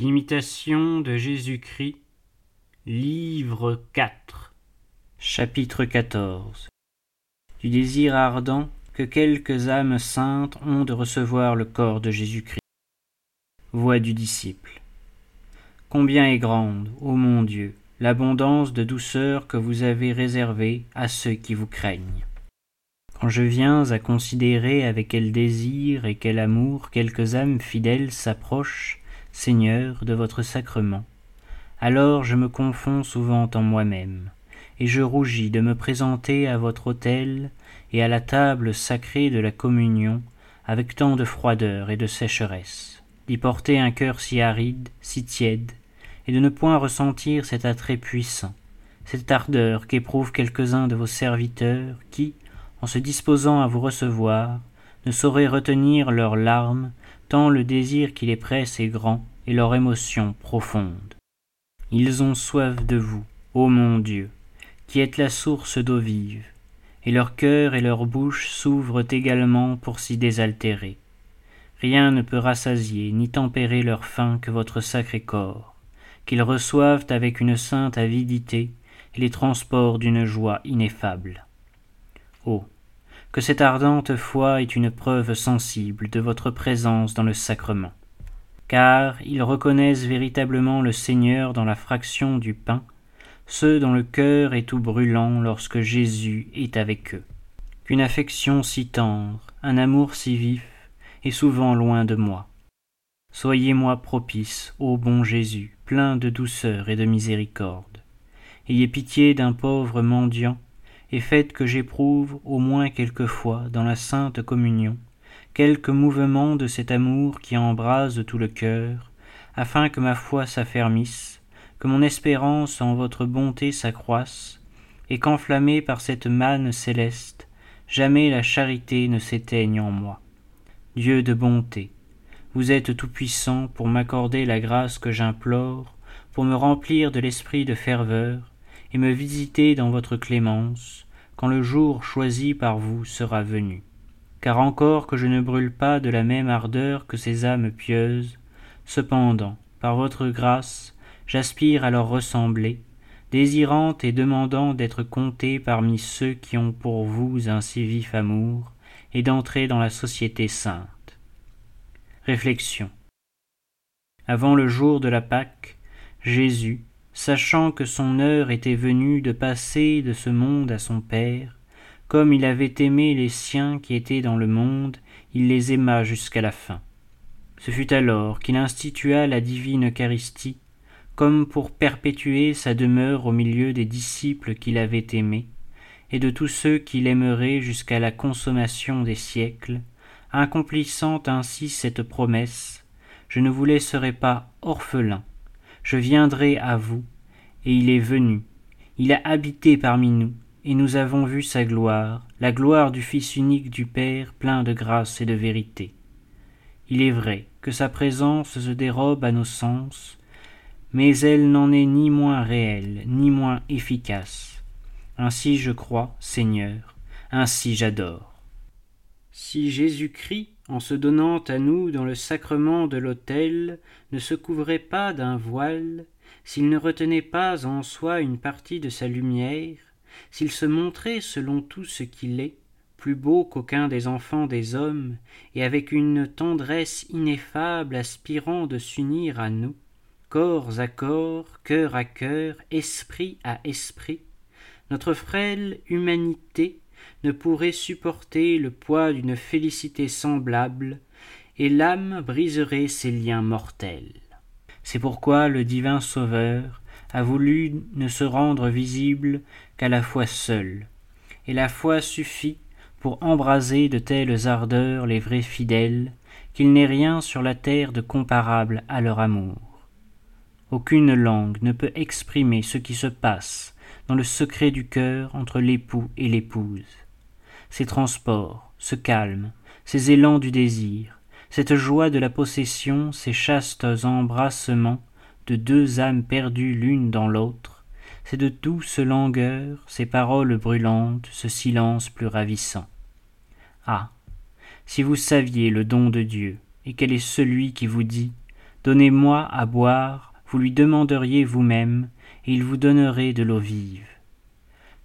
L'imitation de Jésus-Christ, livre 4, chapitre 14 Du désir ardent que quelques âmes saintes ont de recevoir le corps de Jésus-Christ. Voix du disciple. Combien est grande, ô mon Dieu, l'abondance de douceur que vous avez réservée à ceux qui vous craignent. Quand je viens à considérer avec quel désir et quel amour quelques âmes fidèles s'approchent, Seigneur, de votre sacrement, alors je me confonds souvent en moi-même, et je rougis de me présenter à votre autel et à la table sacrée de la communion avec tant de froideur et de sécheresse, d'y porter un cœur si aride, si tiède, et de ne point ressentir cet attrait puissant, cette ardeur qu'éprouvent quelques-uns de vos serviteurs qui, en se disposant à vous recevoir, ne sauraient retenir leurs larmes tant le désir qui les presse est grand et leur émotion profonde. Ils ont soif de vous, ô mon Dieu, qui êtes la source d'eau vive, et leur cœur et leur bouche s'ouvrent également pour s'y désaltérer. Rien ne peut rassasier ni tempérer leur faim que votre sacré corps, qu'ils reçoivent avec une sainte avidité et les transports d'une joie ineffable. Oh que cette ardente foi est une preuve sensible de votre présence dans le sacrement. Car ils reconnaissent véritablement le Seigneur dans la fraction du pain, ceux dont le cœur est tout brûlant lorsque Jésus est avec eux. Qu'une affection si tendre, un amour si vif, est souvent loin de moi. Soyez-moi propice, ô bon Jésus, plein de douceur et de miséricorde. Ayez pitié d'un pauvre mendiant et faites que j'éprouve au moins quelquefois dans la sainte communion quelque mouvement de cet amour qui embrase tout le cœur, afin que ma foi s'affermisse, que mon espérance en votre bonté s'accroisse, et qu'enflammée par cette manne céleste, jamais la charité ne s'éteigne en moi. Dieu de bonté, vous êtes tout-puissant pour m'accorder la grâce que j'implore, pour me remplir de l'esprit de ferveur, et me visiter dans votre clémence, quand le jour choisi par vous sera venu. Car encore que je ne brûle pas de la même ardeur que ces âmes pieuses, cependant, par votre grâce, j'aspire à leur ressembler, désirant et demandant d'être compté parmi ceux qui ont pour vous un si vif amour, et d'entrer dans la société sainte. Réflexion. Avant le jour de la Pâque, Jésus, sachant que son heure était venue de passer de ce monde à son Père, comme il avait aimé les siens qui étaient dans le monde, il les aima jusqu'à la fin. Ce fut alors qu'il institua la divine Eucharistie, comme pour perpétuer sa demeure au milieu des disciples qu'il avait aimés, et de tous ceux qui l'aimeraient jusqu'à la consommation des siècles, accomplissant ainsi cette promesse, je ne vous laisserai pas orphelin, je viendrai à vous, et il est venu, il a habité parmi nous, et nous avons vu sa gloire, la gloire du Fils unique du Père, plein de grâce et de vérité. Il est vrai que sa présence se dérobe à nos sens, mais elle n'en est ni moins réelle, ni moins efficace. Ainsi je crois, Seigneur, ainsi j'adore. Si Jésus-Christ en se donnant à nous dans le sacrement de l'autel, ne se couvrait pas d'un voile, s'il ne retenait pas en soi une partie de sa lumière, s'il se montrait selon tout ce qu'il est, plus beau qu'aucun des enfants des hommes, et avec une tendresse ineffable aspirant de s'unir à nous, corps à corps, cœur à cœur, esprit à esprit, notre frêle humanité ne pourrait supporter le poids d'une félicité semblable, et l'âme briserait ses liens mortels. C'est pourquoi le divin Sauveur a voulu ne se rendre visible qu'à la foi seule, et la foi suffit pour embraser de telles ardeurs les vrais fidèles, qu'il n'est rien sur la terre de comparable à leur amour. Aucune langue ne peut exprimer ce qui se passe dans le secret du cœur entre l'époux et l'épouse ces transports, ce calme, ces élans du désir, cette joie de la possession, ces chastes embrassements de deux âmes perdues l'une dans l'autre, c'est de douces langueurs, ces paroles brûlantes, ce silence plus ravissant. Ah. Si vous saviez le don de Dieu, et quel est celui qui vous dit Donnez-moi à boire, vous lui demanderiez vous-même, et il vous donnerait de l'eau vive.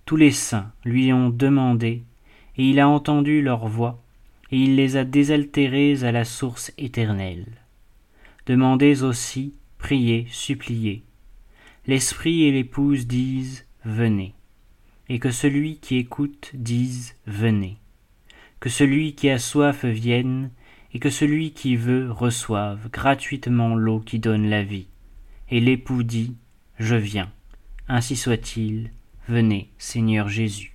Tous les saints lui ont demandé, et il a entendu leur voix, et il les a désaltérés à la source éternelle. Demandez aussi, priez, suppliez. L'esprit et l'épouse disent Venez, et que celui qui écoute dise Venez, que celui qui a soif vienne, et que celui qui veut reçoive gratuitement l'eau qui donne la vie. Et l'époux dit Je viens. Ainsi soit-il. Venez, Seigneur Jésus.